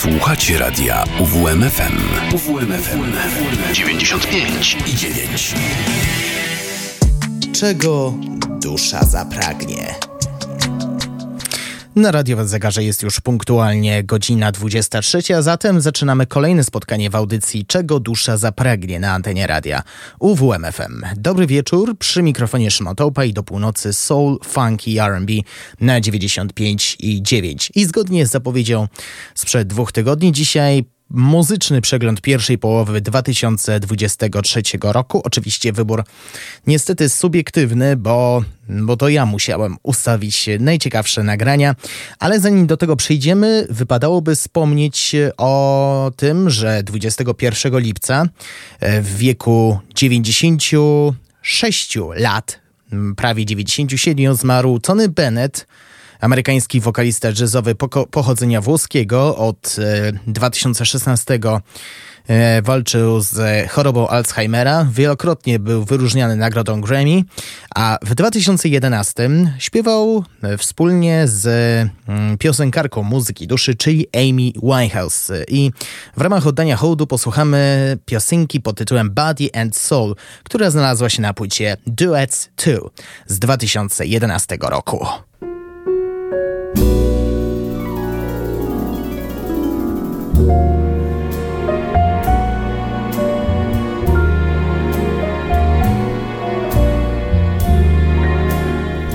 Słuchacie radia UWMFM. UWMFM 95 i 9. Czego dusza zapragnie? Na radiowym zegarze jest już punktualnie godzina 23, a zatem zaczynamy kolejne spotkanie w audycji Czego dusza zapragnie na antenie radia UWMFM. Dobry wieczór, przy mikrofonie Szymon Topa i do północy Soul, Funky R&B na 95 i 9. I zgodnie z zapowiedzią sprzed dwóch tygodni dzisiaj muzyczny przegląd pierwszej połowy 2023 roku. Oczywiście wybór niestety subiektywny, bo, bo to ja musiałem ustawić najciekawsze nagrania, ale zanim do tego przejdziemy, wypadałoby wspomnieć o tym, że 21 lipca w wieku 96 lat, prawie 97 zmarł Tony Bennett, amerykański wokalista jazzowy pochodzenia włoskiego od 2016 e, e, walczył z chorobą Alzheimera, wielokrotnie był wyróżniany nagrodą Grammy, a w 2011 śpiewał e, wspólnie z mm, piosenkarką muzyki duszy, czyli Amy Winehouse. I w ramach oddania hołdu posłuchamy piosenki pod tytułem Body and Soul, która znalazła się na płycie Duets 2 z 2011 roku.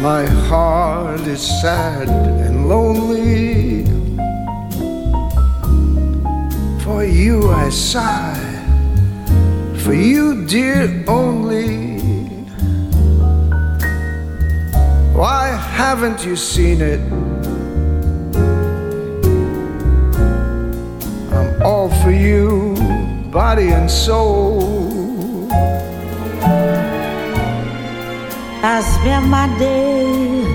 My heart is sad and lonely. For you I sigh, for you, dear, only. Why haven't you seen it? Body and soul. I spend my days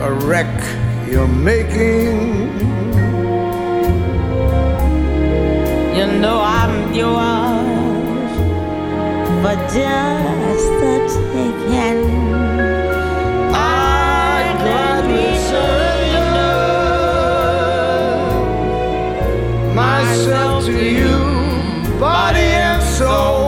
a wreck you're making. You know I'm yours for just the taking. I gladly surrender myself to you, body and soul.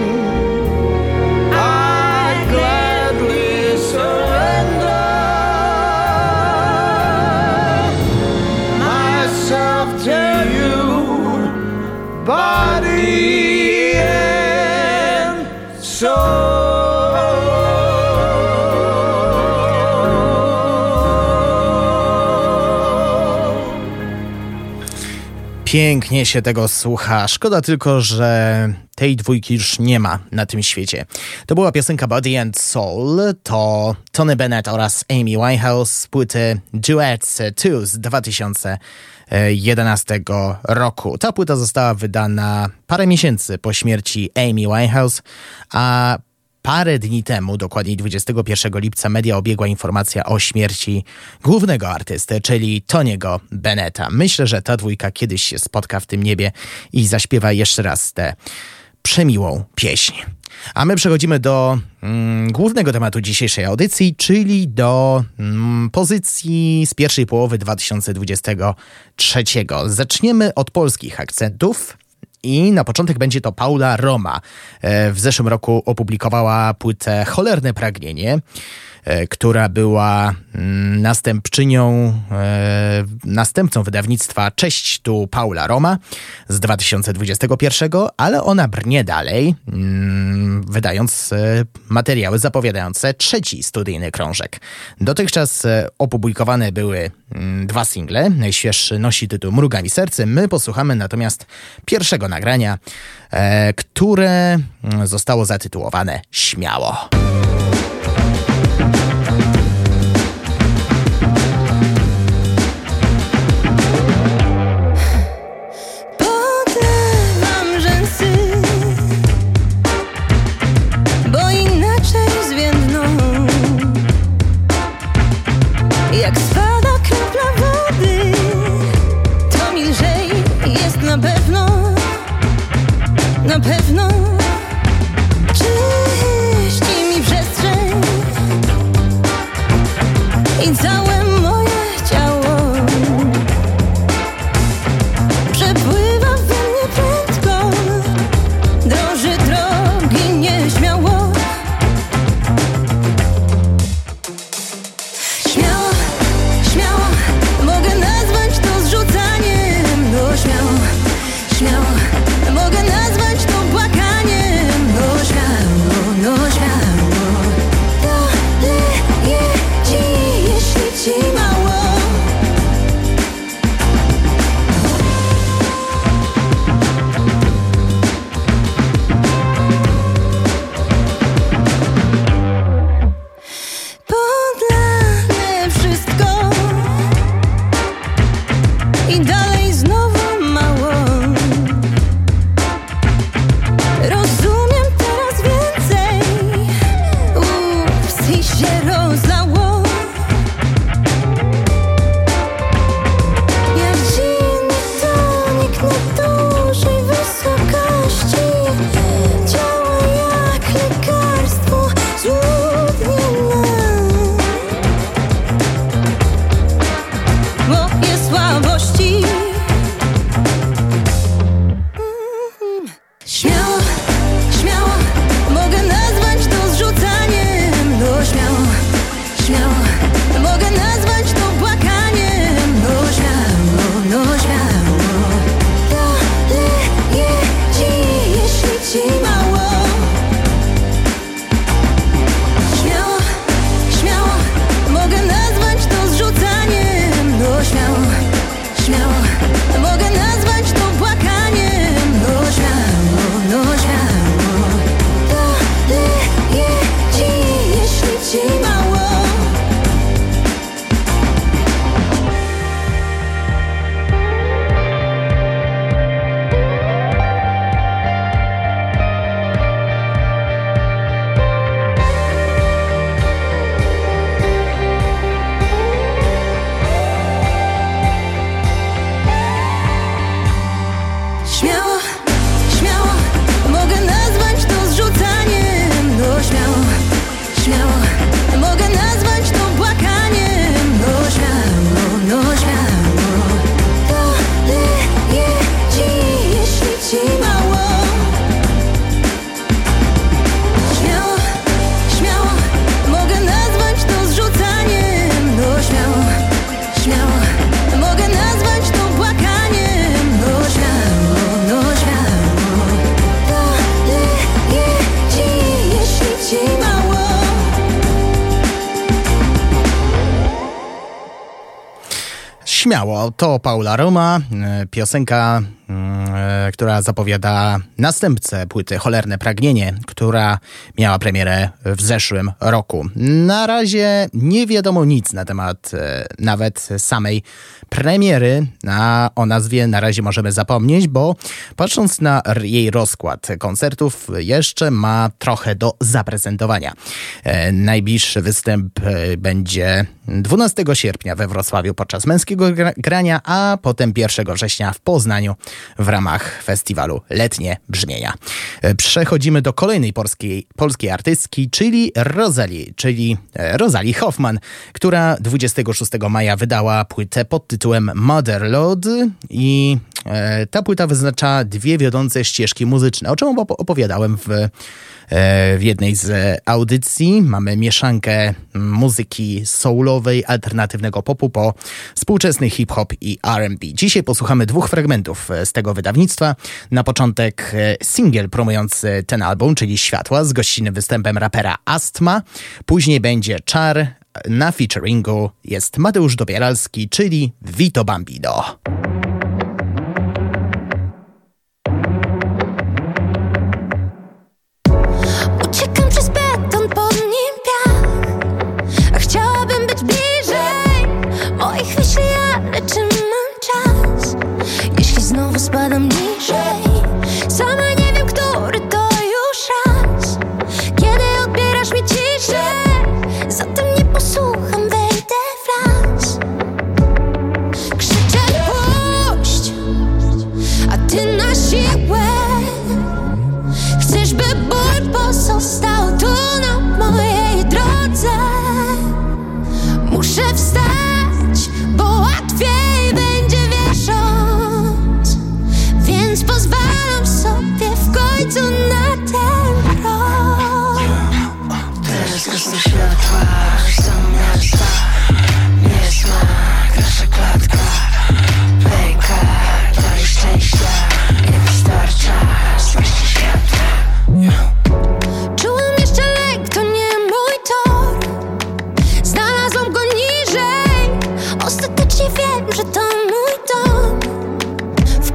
Pięknie się tego słucha. Szkoda tylko, że tej dwójki już nie ma na tym świecie. To była piosenka Body and Soul. To Tony Bennett oraz Amy Winehouse z płyty Duets 2 z 2000 2011 roku. Ta płyta została wydana parę miesięcy po śmierci Amy Winehouse, a Parę dni temu, dokładniej 21 lipca, media obiegła informacja o śmierci głównego artysty, czyli Toniego Beneta. Myślę, że ta dwójka kiedyś się spotka w tym niebie i zaśpiewa jeszcze raz tę przemiłą pieśń. A my przechodzimy do mm, głównego tematu dzisiejszej audycji, czyli do mm, pozycji z pierwszej połowy 2023. Zaczniemy od polskich akcentów. I na początek będzie to Paula Roma. E, w zeszłym roku opublikowała płytę Cholerne Pragnienie. E, która była mm, następczynią, e, następcą wydawnictwa Cześć tu Paula Roma z 2021, ale ona brnie dalej, mm, wydając e, materiały zapowiadające trzeci studyjny krążek. Dotychczas opublikowane były mm, dwa single. Najświeższy nosi tytuł Mruga mi serce. My posłuchamy natomiast pierwszego nagrania, które zostało zatytułowane Śmiało. To Paula Roma, e, piosenka mm, e, która zapowiada następcę płyty Cholerne Pragnienie, która miała premierę w zeszłym roku. Na razie nie wiadomo nic na temat e, nawet samej premiery, a o nazwie na razie możemy zapomnieć, bo patrząc na jej rozkład koncertów, jeszcze ma trochę do zaprezentowania. E, najbliższy występ będzie 12 sierpnia we Wrocławiu podczas męskiego grania, a potem 1 września w Poznaniu w ramach festiwalu Letnie Brzmienia. E, przechodzimy do kolejnej polskiej, polskiej artystki, czyli Rosalie, czyli e, Rosalie Hoffman, która 26 maja wydała płytę pod tytułem Motherload i ta płyta wyznacza dwie wiodące ścieżki muzyczne, o czym opowiadałem w E, w jednej z audycji. Mamy mieszankę muzyki soulowej, alternatywnego popu po współczesny hip-hop i R&B. Dzisiaj posłuchamy dwóch fragmentów e, z tego wydawnictwa. Na początek e, singiel promujący ten album, czyli Światła z gościnnym występem rapera Astma. Później będzie Czar, na featuringu jest Mateusz Dobieralski, czyli Vito Bambino.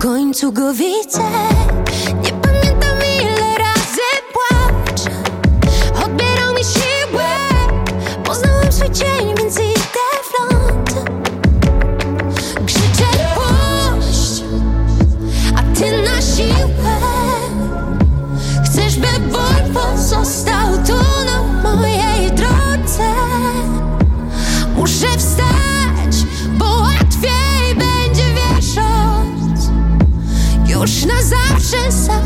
Końcu go widzę cabeza.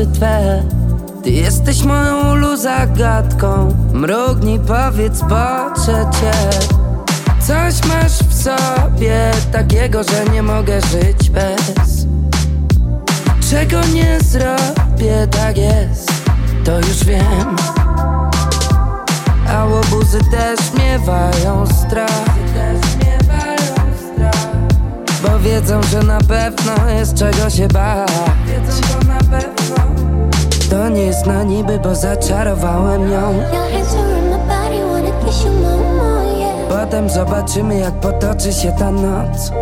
Oczy Twe Ty jesteś moją ulu zagadką. Mrugnij, powiedz, poczę Cię. Coś masz w sobie takiego, że nie mogę żyć bez. Czego nie zrobię, tak jest, to już wiem. A łobuzy też miewają strach. Bo wiedzą, że na pewno jest czego się bać To nie jest na niby, bo zaczarowałem ją. Potem zobaczymy jak potoczy się ta noc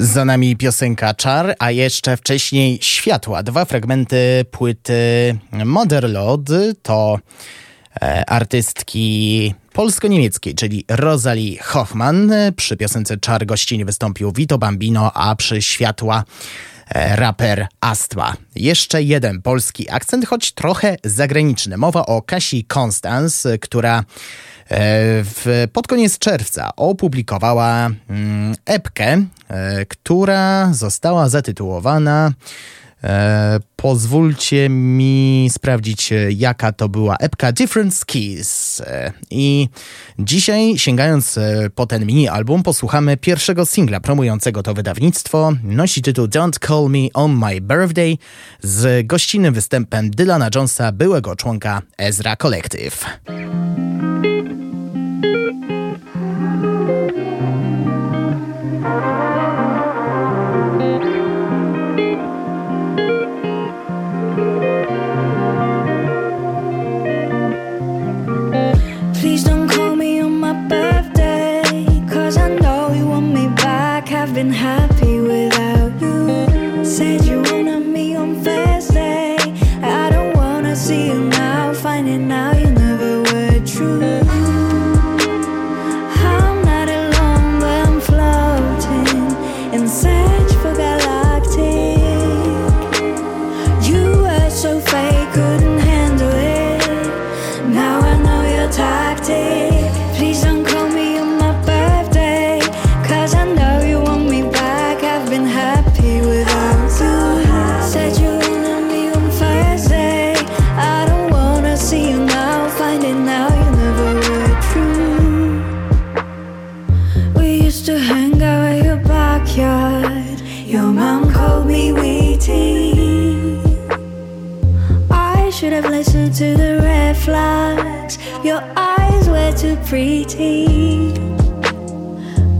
Za nami piosenka Czar, a jeszcze wcześniej Światła. Dwa fragmenty płyty Motherlord to e, artystki polsko-niemieckiej, czyli Rosalie Hoffman. Przy piosence Czar gościnie wystąpił Vito Bambino, a przy Światła e, raper Astma. Jeszcze jeden polski akcent, choć trochę zagraniczny. Mowa o Kasi Constance, która w, pod koniec czerwca opublikowała mm, epkę, e, która została zatytułowana E, pozwólcie mi sprawdzić, e, jaka to była epka Different Skis. E, I dzisiaj, sięgając e, po ten mini-album, posłuchamy pierwszego singla promującego to wydawnictwo. Nosi tytuł Don't Call Me On My Birthday z gościnnym występem Dylana Jonesa, byłego członka Ezra Collective. Been happy to the red flags. Your eyes were too pretty.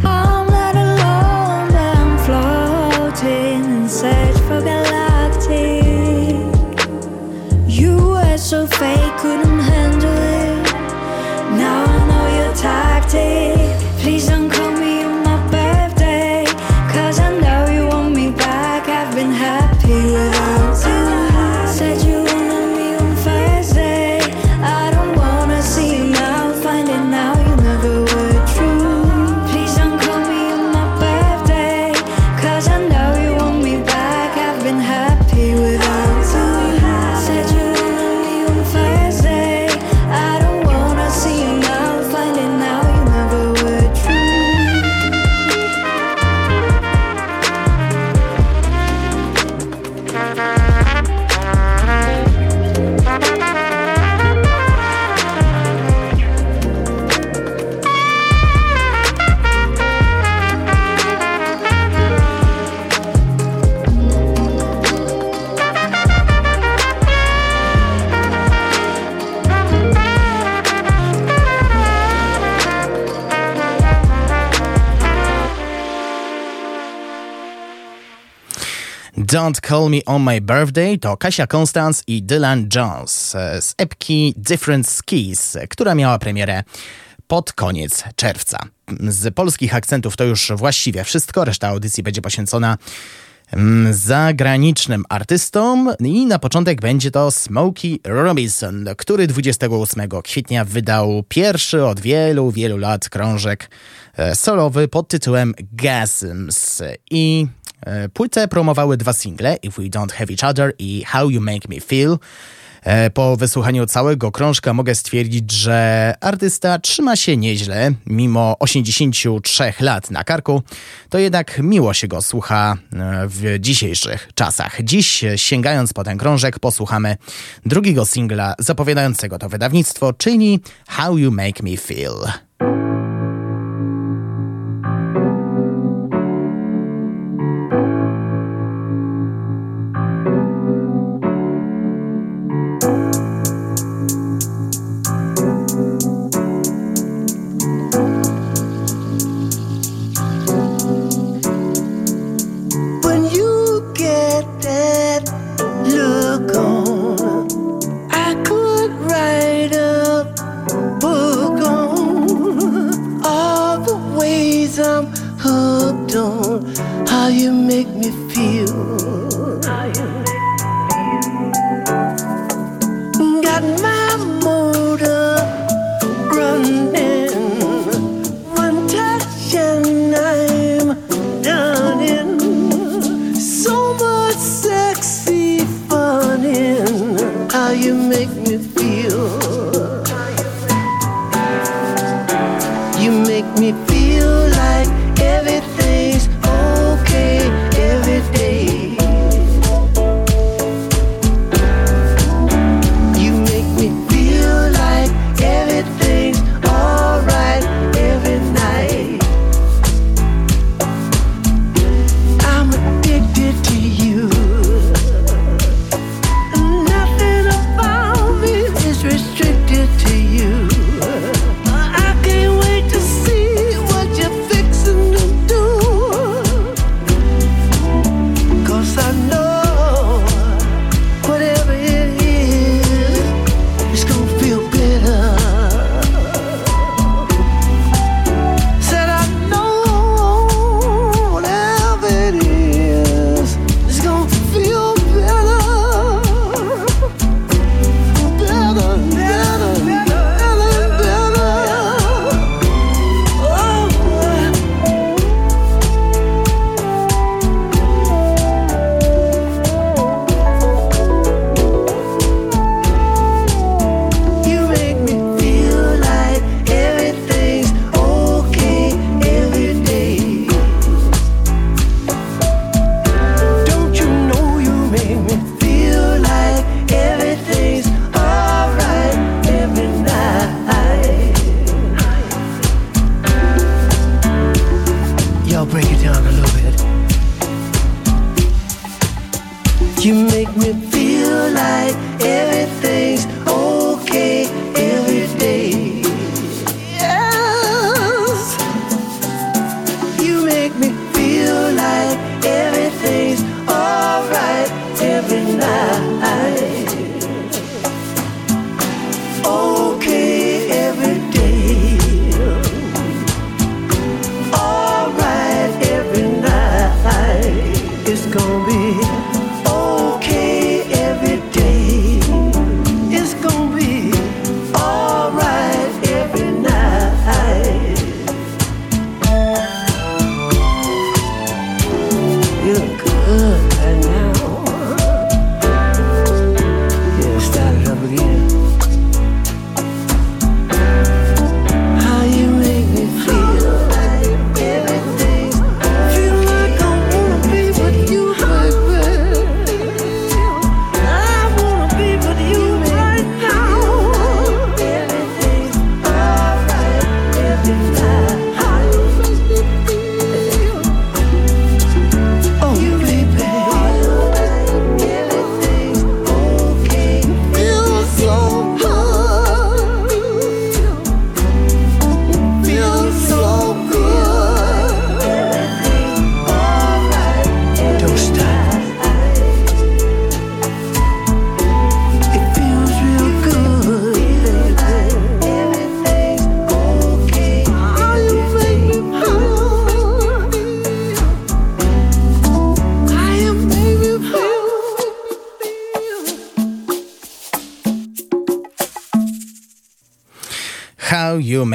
I'm not alone, I'm floating in search for galactic. You were so fake, couldn't Don't Call Me On My Birthday to Kasia Constance i Dylan Jones z epki Different Skis, która miała premierę pod koniec czerwca. Z polskich akcentów to już właściwie wszystko, reszta audycji będzie poświęcona mm, zagranicznym artystom i na początek będzie to Smokey Robinson, który 28 kwietnia wydał pierwszy od wielu, wielu lat krążek e, solowy pod tytułem Gasms i płytę promowały dwa single, If We Don't Have Each Other i How You Make Me Feel. E, po wysłuchaniu całego krążka mogę stwierdzić, że artysta trzyma się nieźle, mimo 83 lat na karku, to jednak miło się go słucha e, w dzisiejszych czasach. Dziś, sięgając po ten krążek, posłuchamy drugiego singla zapowiadającego to wydawnictwo, czyli How You Make Me Feel.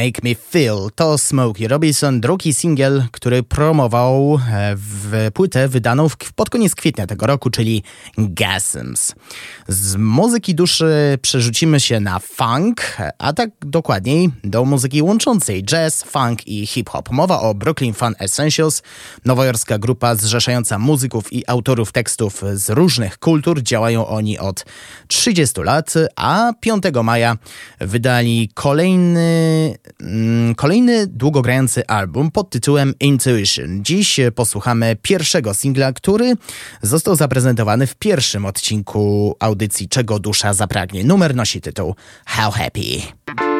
Make Me Feel. To Smokey Robinson, drugi singiel, który promował e, w płytę wydaną w, pod koniec kwietnia tego roku, czyli Gasms. Z muzyki duszy przerzucimy się na funk, a tak dokładniej do muzyki łączącej jazz, funk i hip-hop. Mowa o Brooklyn Fun Essentials, nowojorska grupa zrzeszająca muzyków i autorów tekstów z różnych kultur. Działają oni od 30 lat, a 5 maja wydali kolejny, mm, kolejny długogrający album pod tytułem Intuition. Dziś posłuchamy pierwszego singla, który został zaprezentowany w pierwszym odcinku audycji Czego dusza zapragnie. Numer nosi tytuł How Happy.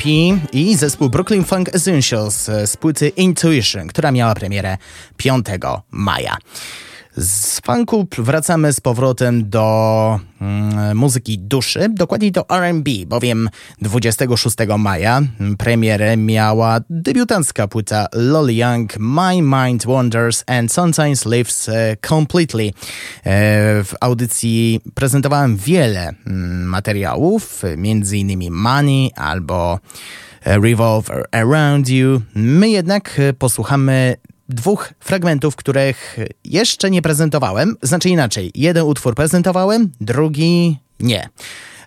Happy i zespół Brooklyn Funk Essentials z płyty Intuition, która miała premierę 5 maja. Z funku wracamy z powrotem do mm, muzyki duszy, dokładniej do R&B, bowiem 26 maja premierę miała debiutancka płyta Lolly Young My Mind Wanders and Sometimes Lives e, Completely. E, w audycji prezentowałem wiele mm, materiałów, innymi Money albo e, Revolve Around You. My jednak posłuchamy dwóch fragmentów, których jeszcze nie prezentowałem. Znaczy inaczej, jeden utwór prezentowałem, drugi nie.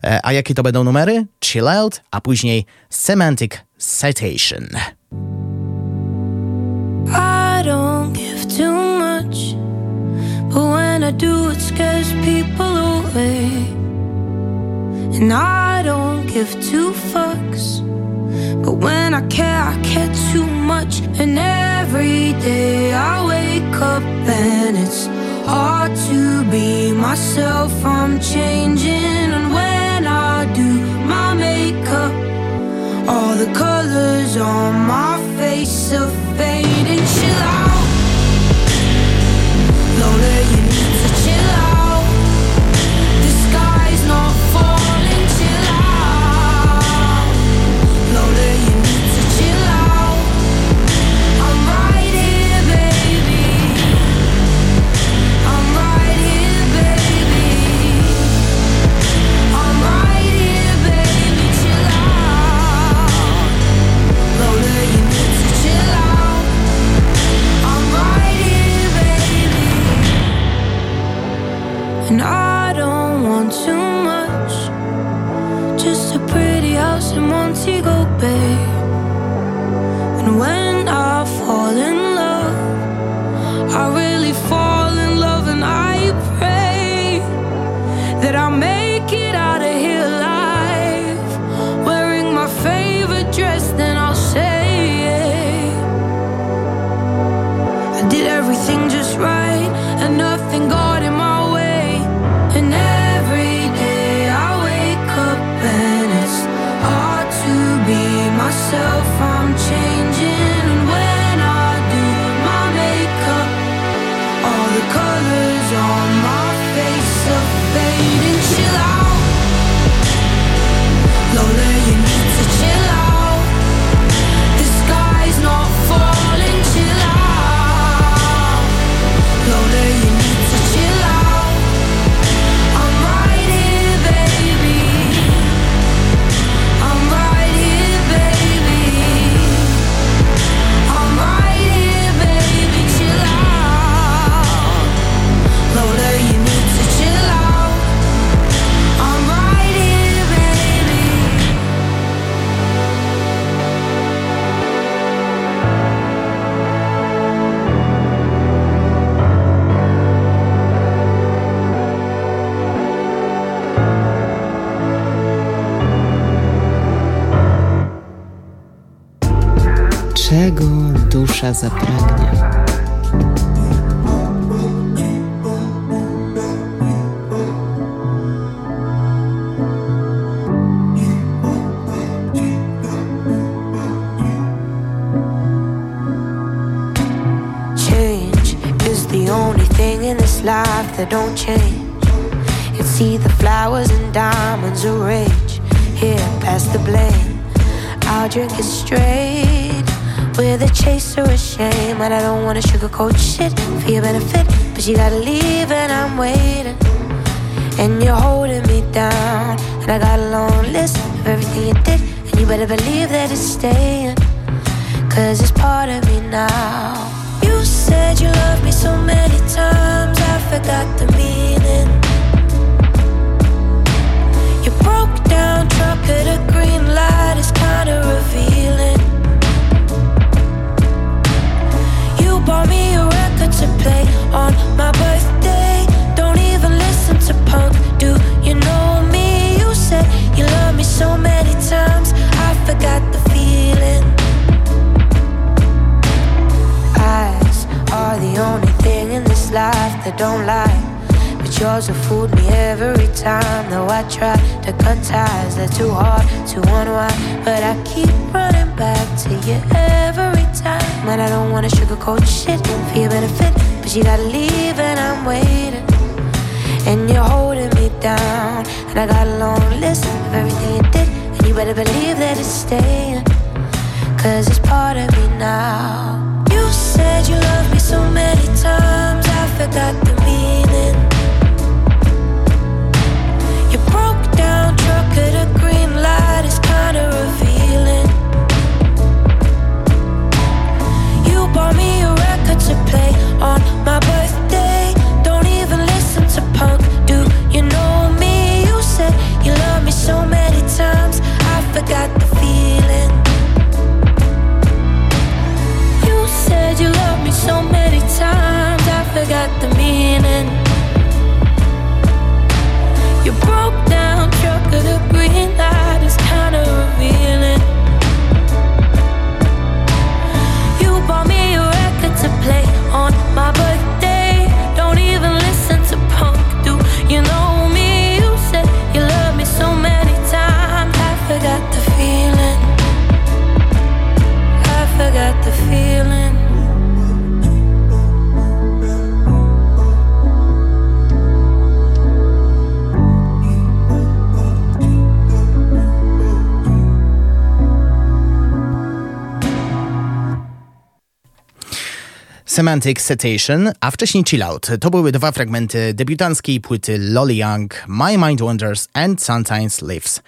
E, a jakie to będą numery? Chill Out, a później Semantic Citation. I don't give too much, but when I do, it scares people away. And I don't give two fucks. But when I care, I care too much. And every day I wake up and it's hard to be myself. I'm changing, and when I do my makeup, all the colors on my face are fading. Chill out, lonely, you once go, babe. Dusza zapragnie? Change is the only thing in this life that don't change. It's either flowers and diamonds or rage. Here, pass the blame. I'll drink it straight with a chase or a shame. And I don't wanna sugarcoat shit for your benefit. But you gotta leave and I'm waiting. And you're holding me down. And I got a long list of everything you did. And you better believe that it's staying. Cause it's part of me now. You said you loved me so many times, I forgot the meaning. You broke down, trumpet, a green light is kinda revealing. Bought me a record to play on my birthday. Don't even listen to punk, do you know me? You said you love me so many times, I forgot the feeling. Eyes are the only thing in this life that don't lie. But yours have fooled me every time. Though I try to cut ties, they're too hard wanna sugarcoat shit for your benefit. But you gotta leave and I'm waiting. And you're holding me down. And I got a long list of everything you did. And you better believe that it's staying. Cause it's part of me now. You said you loved me so many times, I forgot the meaning. You broke down, truck at a green light, it's kinda revealing. Bought me a record to play on my birthday. Don't even listen to punk, do you know me? You said you love me so many times, I forgot the feeling. You said you loved me so many times, I forgot the meaning. You broke down, truck of the green light is kinda revealing. Me a record to play on my birthday. Don't even listen to punk, do you know me? You said you love me so many times, I forgot the feeling. I forgot the feeling. Semantic Citation, a wcześniej Chill Out. To były dwa fragmenty debiutanckiej płyty Lolly Young, My Mind Wanders and Sometimes Lives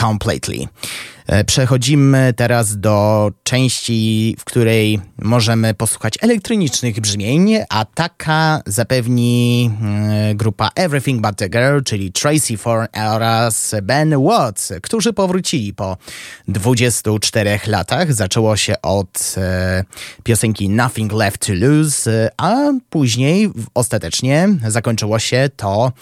Completely. E, Przechodzimy teraz do części, w której możemy posłuchać elektronicznych brzmień, a taka zapewni mm, grupa Everything But The Girl, czyli Tracy Ford oraz Ben Watts, którzy powrócili po 24 latach. Zaczęło się od e, piosenki Nothing Left To Lose, a później ostatecznie zakończyło się to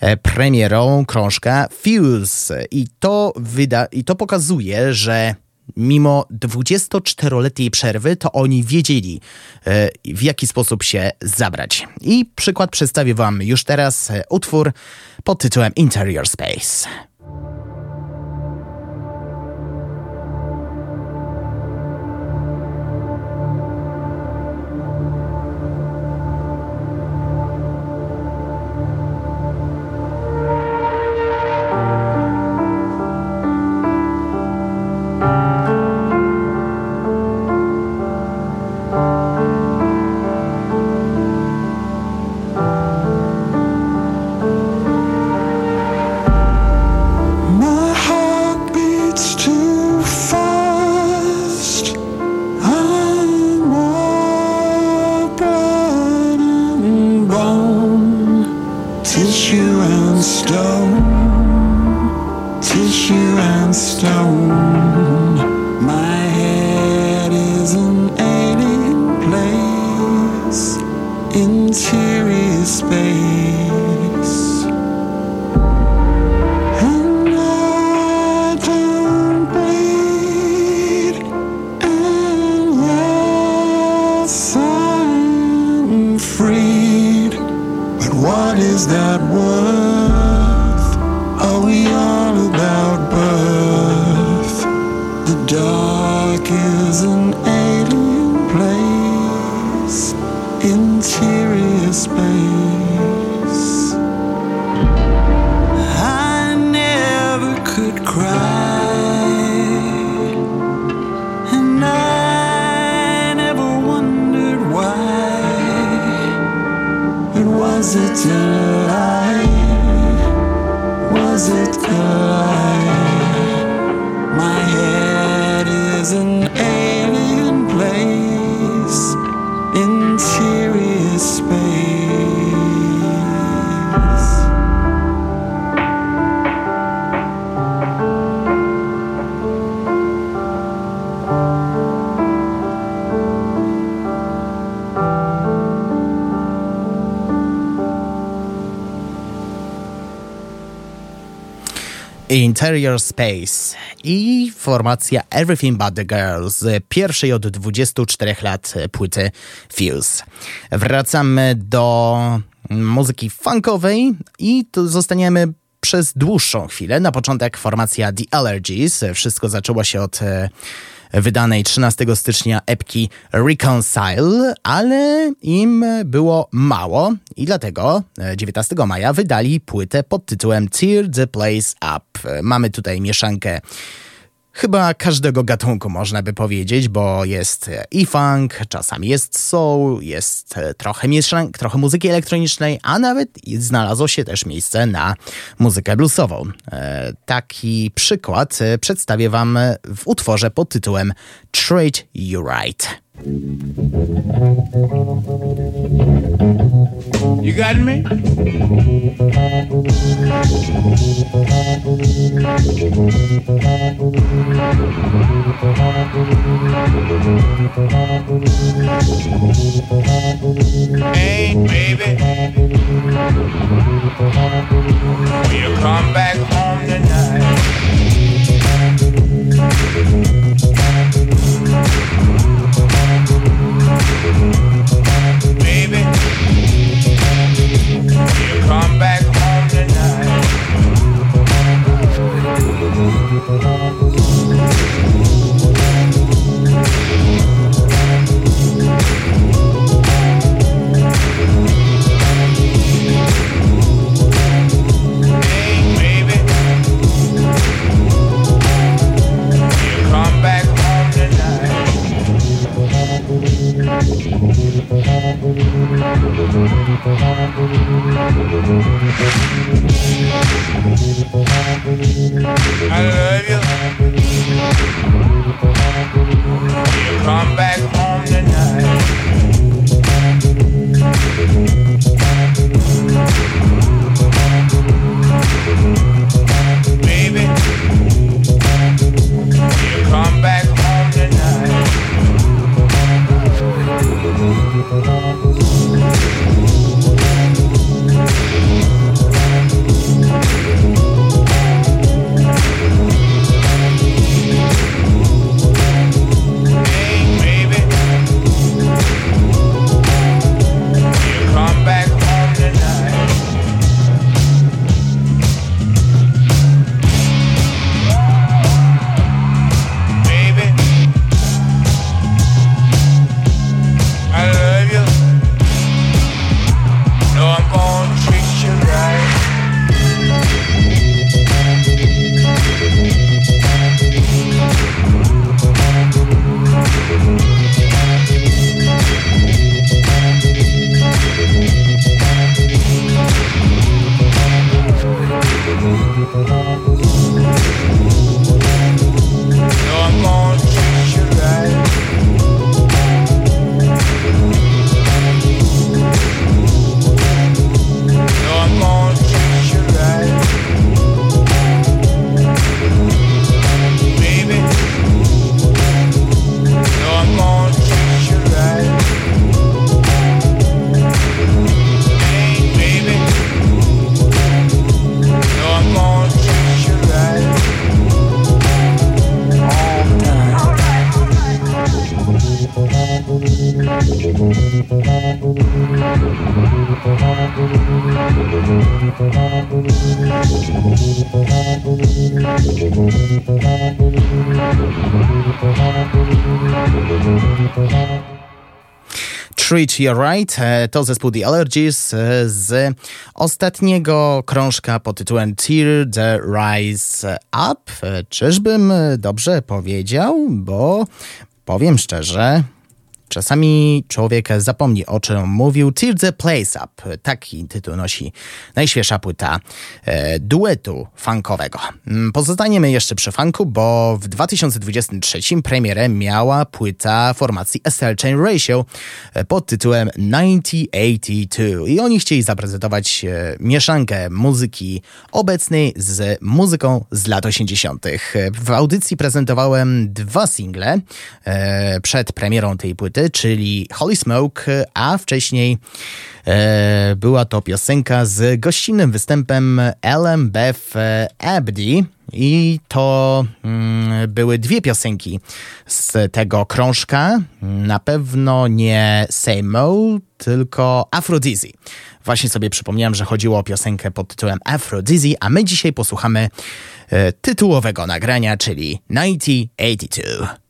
e, premierą krążka Fuse. I to, wyda- I to pokazuje, że mimo 24-letniej przerwy, to oni wiedzieli, e, w jaki sposób się zabrać. I przykład przedstawię Wam już teraz e, utwór pod tytułem Interior Space. Interior Space i formacja Everything But The Girls, pierwszej od 24 lat płyty Fuse. Wracamy do muzyki funkowej i zostaniemy przez dłuższą chwilę. Na początek formacja The Allergies. Wszystko zaczęło się od e, wydanej 13 stycznia epki Reconcile, ale im było mało i dlatego 19 maja wydali płytę pod tytułem Tear the Place Up. Mamy tutaj mieszankę chyba każdego gatunku można by powiedzieć, bo jest i funk, czasami jest soul, jest trochę mieszank, trochę muzyki elektronicznej, a nawet znalazło się też miejsce na muzykę bluesową. E, taki przykład przedstawię wam w utworze pod tytułem Treat You Right. You got me? Treat You Right e, to zespół The Allergies e, z ostatniego krążka pod tytułem Tear the Rise Up. E, Czyżbym dobrze powiedział? Bo powiem szczerze, Czasami człowiek zapomni o czym mówił. Tear the Place Up. Taki tytuł nosi najświeższa płyta e, duetu funkowego. Mm, Pozostaniemy jeszcze przy funku, bo w 2023 premierę miała płyta formacji SL Chain Ratio e, pod tytułem 1982. I oni chcieli zaprezentować e, mieszankę muzyki obecnej z muzyką z lat 80. W audycji prezentowałem dwa single e, przed premierą tej płyty, czyli Holy Smoke, a wcześniej e, była to piosenka z gościnnym występem Ellen Beth e, Abdi. I to mm, były dwie piosenki z tego krążka. Na pewno nie Samo, tylko Aphrodizzy. Właśnie sobie przypomniałem, że chodziło o piosenkę pod tytułem Aphrodizzy, a my dzisiaj posłuchamy e, tytułowego nagrania, czyli 1982.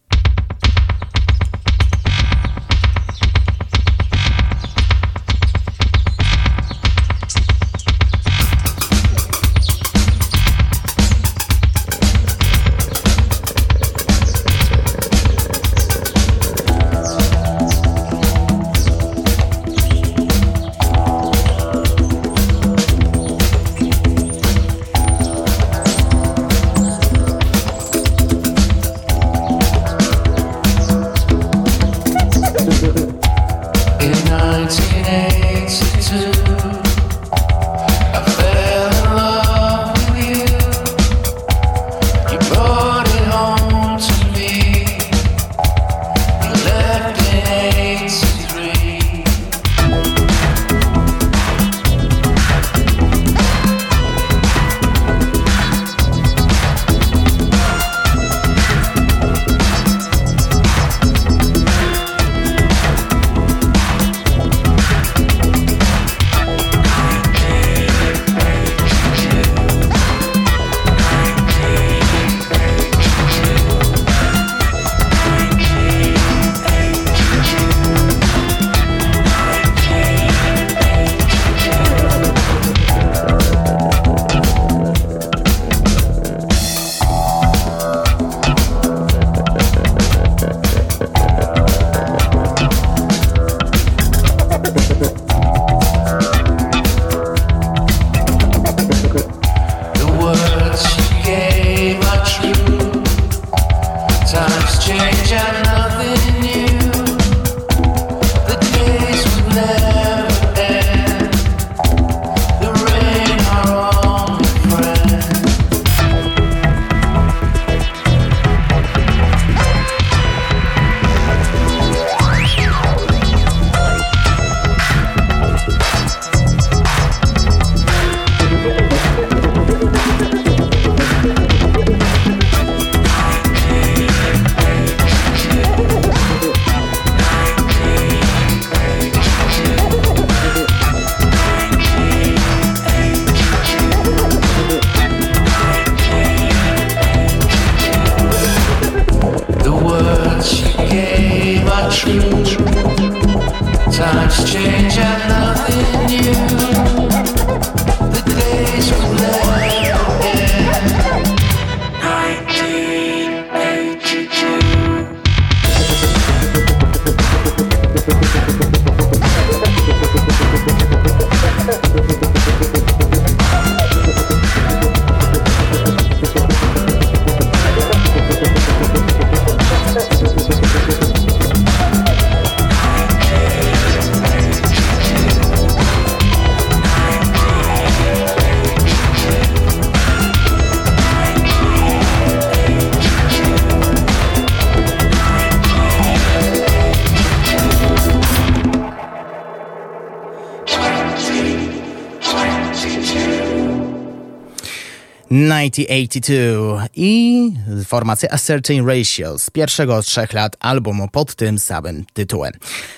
1982 i formacja A Certain Ratio z pierwszego od trzech lat albumu pod tym samym tytułem.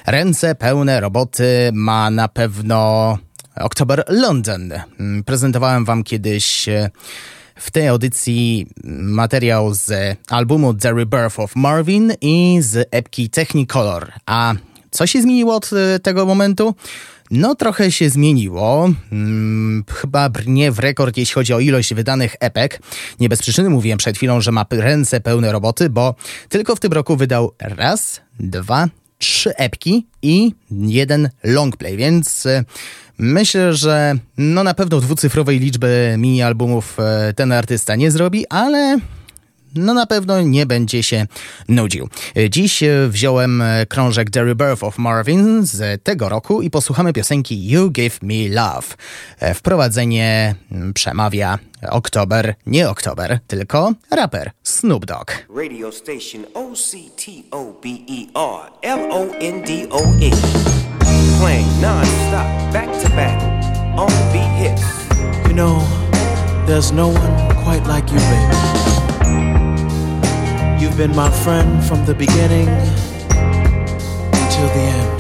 Ręce pełne roboty ma na pewno October London. Prezentowałem wam kiedyś e, w tej audycji materiał z albumu The Rebirth of Marvin i z epki Technicolor. A co się zmieniło od e, tego momentu? No, trochę się zmieniło. Hmm, chyba brnie w rekord, jeśli chodzi o ilość wydanych epek. Nie bez przyczyny mówiłem przed chwilą, że ma ręce pełne roboty, bo tylko w tym roku wydał raz, dwa, trzy epki i jeden longplay, więc e, myślę, że no na pewno dwucyfrowej liczby mini-albumów e, ten artysta nie zrobi, ale no na pewno nie będzie się nudził. Dziś wziąłem krążek The Rebirth of Marvin z tego roku i posłuchamy piosenki You Give Me Love. Wprowadzenie przemawia Oktober, nie Oktober, tylko raper Snoop Dogg. Radio station O-C-T-O-B-E-R L-O-N-D-O-E Playing non-stop, back to back, on beat hits You know, there's no one quite like you, baby You've been my friend from the beginning until the end.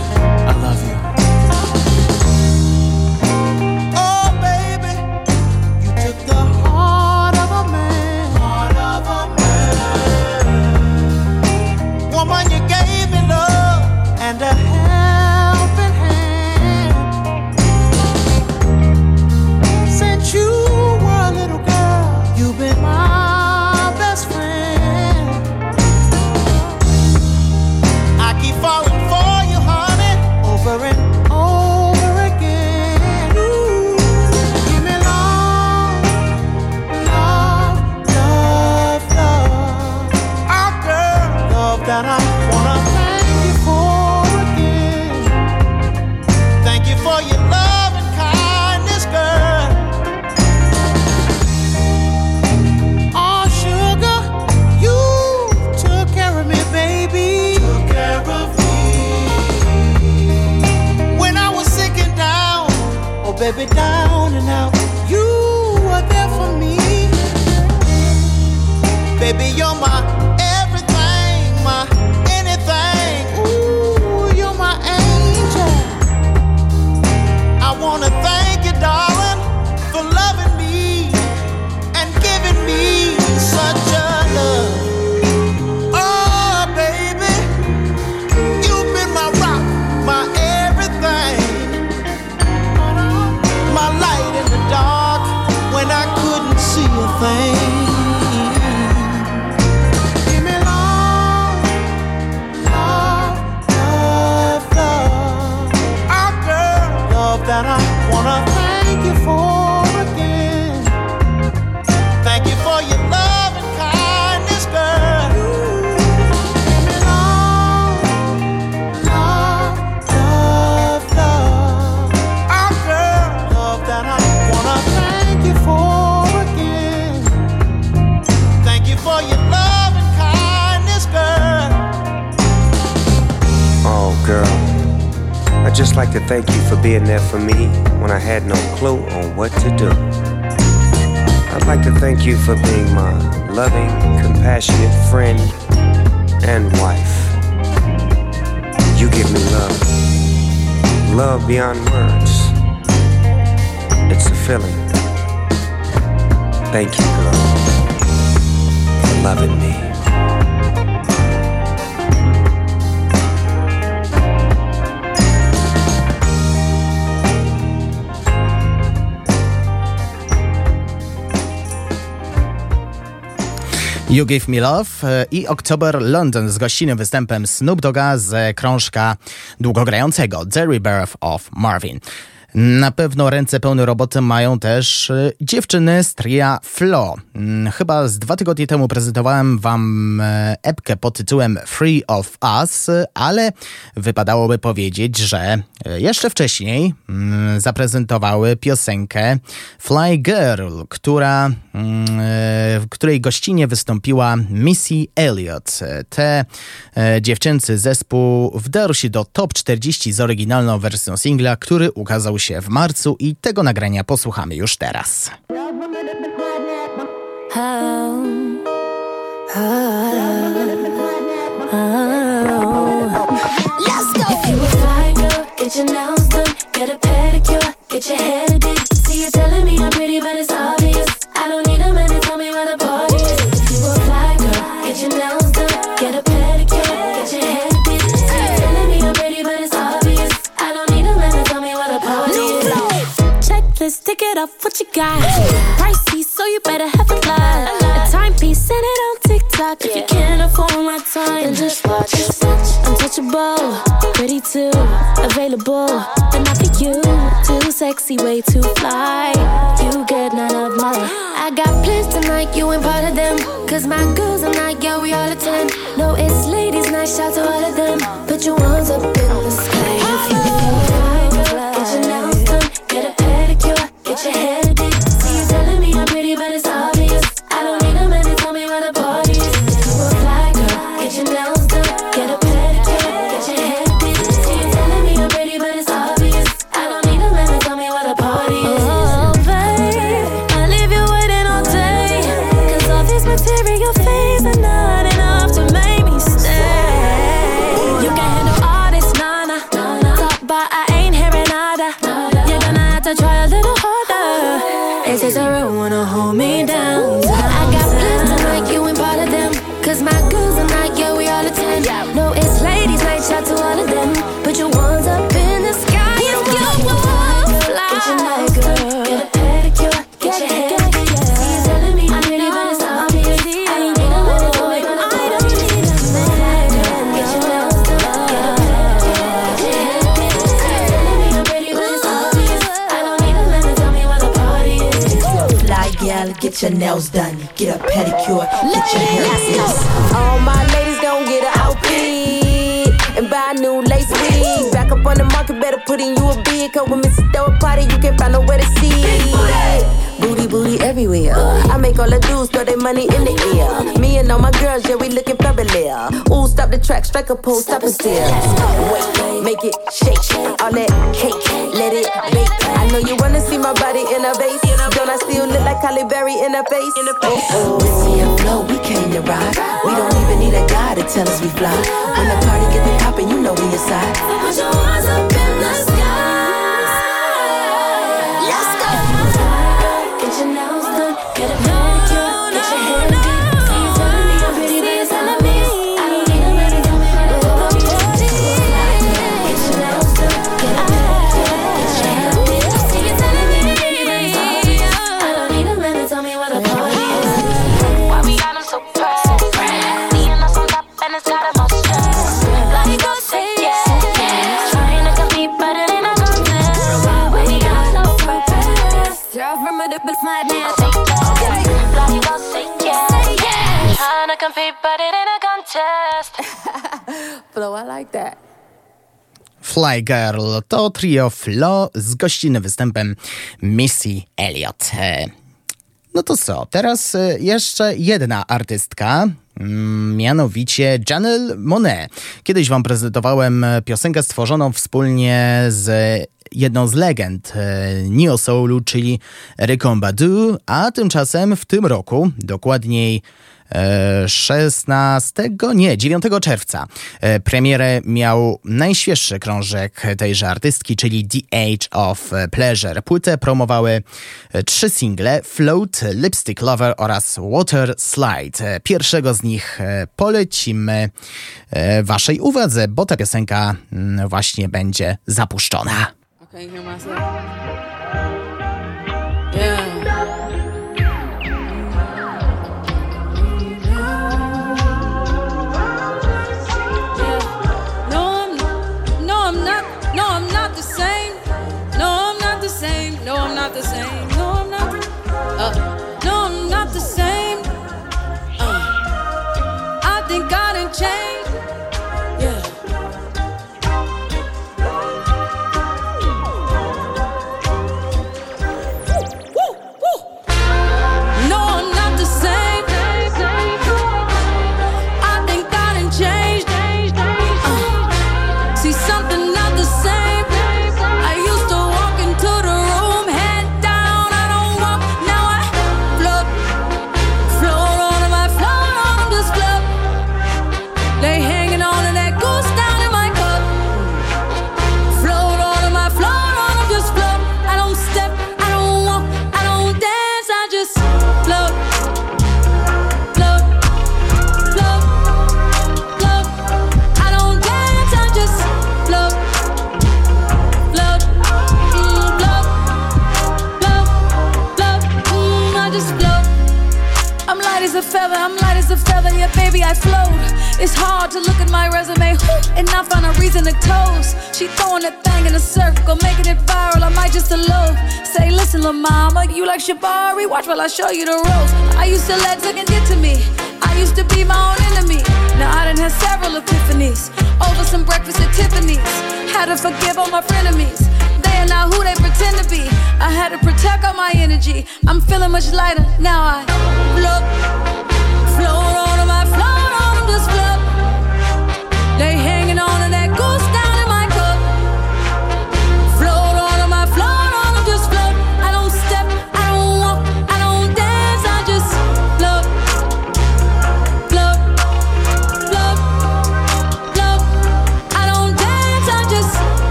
Oh, baby, there for me when I had no clue on what to do. I'd like to thank you for being my loving, compassionate friend and wife. You give me love. Love beyond You Give Me Love e, i October London z gościnnym występem Snoop Dogga z krążka długogrającego The Rebirth of Marvin. Na pewno ręce pełne roboty mają też y, dziewczyny z tria Flo. Mm, Chyba z dwa tygodnie temu prezentowałem wam e, epkę pod tytułem Free of Us, ale wypadałoby powiedzieć, że e, jeszcze wcześniej mm, zaprezentowały piosenkę Fly Girl, która, mm, e, w której gościnie wystąpiła Missy Elliott. Te dziewczęcy zespół wdarł się do top 40 z oryginalną wersją singla, który ukazał się w marcu i tego nagrania posłuchamy już teraz. is stick it up, what you got? Pricey, so you better have a lot. A, timepiece, send it on TikTok. If you can't afford my time, then just watch. Untouchable, pretty too, available, but not for you. Too sexy, way too fly. You get none of my. I got plans tonight, you ain't part of them. Cause my girls are not, yeah, we all attend. No, it's ladies' night, shout to all of them. Put your arms up in the sky if you. your hands money in the ear. Me and all my girls, yeah, we looking fabulous. Ooh, stop the track, strike a pose, stop and steer. Make it shake, all that cake, let it bake. I know you wanna see my body in a vase. Don't I still look like Halle Berry in a face? In a. Oh, oh. see a flow, we came to rock. We don't even need a guy to tell us we fly. When the party get the poppin', you know we inside. My Girl to trio Flo z gościnnym występem Missy Elliott. E, no to co, teraz e, jeszcze jedna artystka, mm, mianowicie Janelle Monet. Kiedyś wam prezentowałem e, piosenkę stworzoną wspólnie z jedną z legend Neo Soulu, czyli Recomba Du, a tymczasem w tym roku, dokładniej E, 16, nie, 9 czerwca e, premierę miał najświeższy krążek tejże artystki, czyli The Age of Pleasure. Płytę promowały e, trzy single, Float, Lipstick Lover oraz Water Slide. Pierwszego z nich polecimy waszej uwadze, bo ta piosenka mm, właśnie będzie zapuszczona. Okay, change. Baby, I float. It's hard to look at my resume and not find a reason to toast. She throwing that thing in a circle, making it viral. I might just elope. Say, listen, little mama, you like Shabari? Watch while I show you the ropes. I used to let second get to me. I used to be my own enemy. Now I done had several epiphanies over some breakfast at Tiffany's. Had to forgive all my frenemies. They are not who they pretend to be. I had to protect all my energy. I'm feeling much lighter now. I float,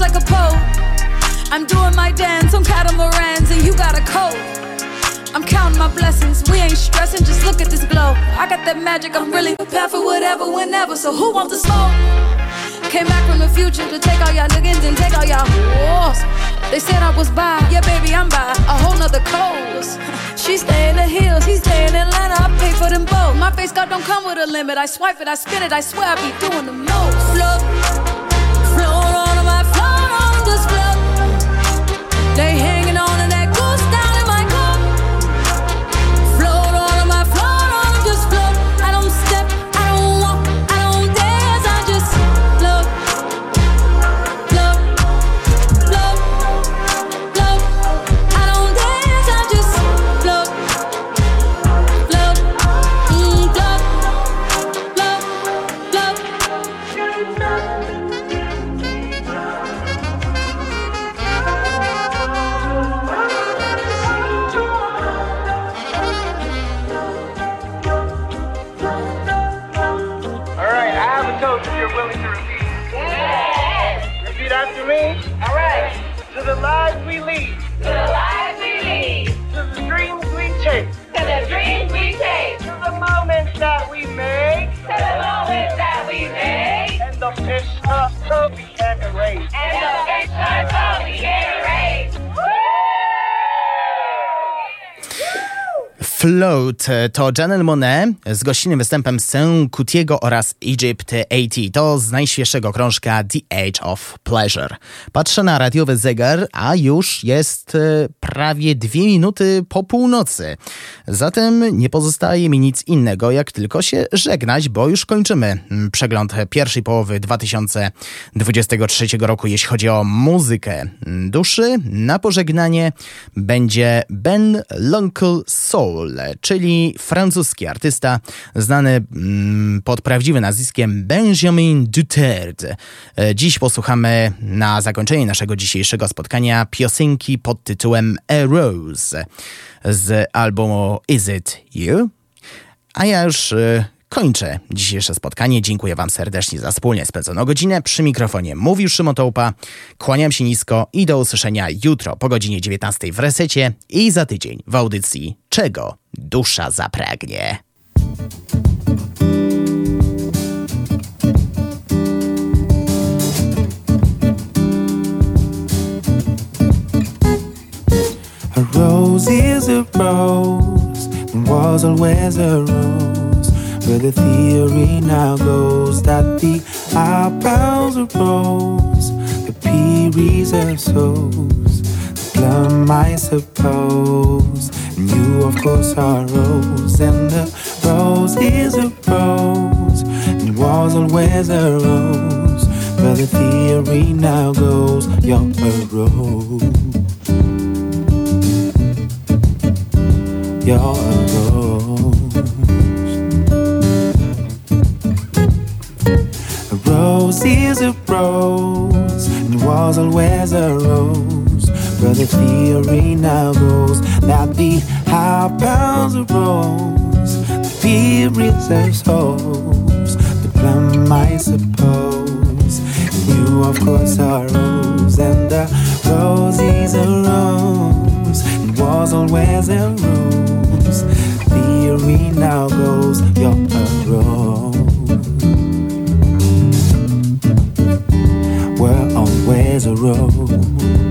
Like a pope. I'm doing my dance on catamarans, and you got a coat. I'm counting my blessings. We ain't stressing, just look at this glow. I got that magic, I'm really prepared for whatever, whenever. So who wants to smoke? Came back from the future to take all y'all niggas and take all y'all wars. They said I was by, yeah, baby, I'm by a whole nother coast. She stay in the hills, he stay in Atlanta. I pay for them both. My face card don't come with a limit. I swipe it, I spin it. I swear I be doing the most. They hey. Me. All right. To the lives we lead. Float to Janelle Monet z gościnnym występem Saint Kutiego oraz Egypt 80. To z najświeższego krążka The Age of Pleasure. Patrzę na radiowy zegar, a już jest e, prawie dwie minuty po północy. Zatem nie pozostaje mi nic innego, jak tylko się żegnać, bo już kończymy mm, przegląd pierwszej połowy 2023 roku, jeśli chodzi o muzykę duszy. Na pożegnanie będzie Ben L'Uncle Soul, czyli francuski artysta znany mm, pod prawdziwym nazwiskiem Benjamin Duterte. E, Dziś posłuchamy na zakończenie naszego dzisiejszego spotkania piosenki pod tytułem A Rose z albumu Is It You? A ja już e, kończę dzisiejsze spotkanie. Dziękuję Wam serdecznie za wspólnie spędzoną godzinę. Przy mikrofonie mówił Szymon Tołpa. Kłaniam się nisko i do usłyszenia jutro po godzinie 19 w resecie i za tydzień w audycji Czego dusza zapragnie. A rose is a rose, and was always a rose. But the theory now goes that the eyebrows are rose, the pea reserve souls, the plum, I suppose. And you, of course, are rose, and the rose is a rose, and was always a rose. But the theory now goes, you're a rose. You're a rose. Rose, and was always a rose. But the theory now goes that the high pounds of rose, the periods of souls, the plum, I suppose. You, of course, are rose, and the rose is a rose, and was always a rose. Theory now goes, you're a rose. there's a road.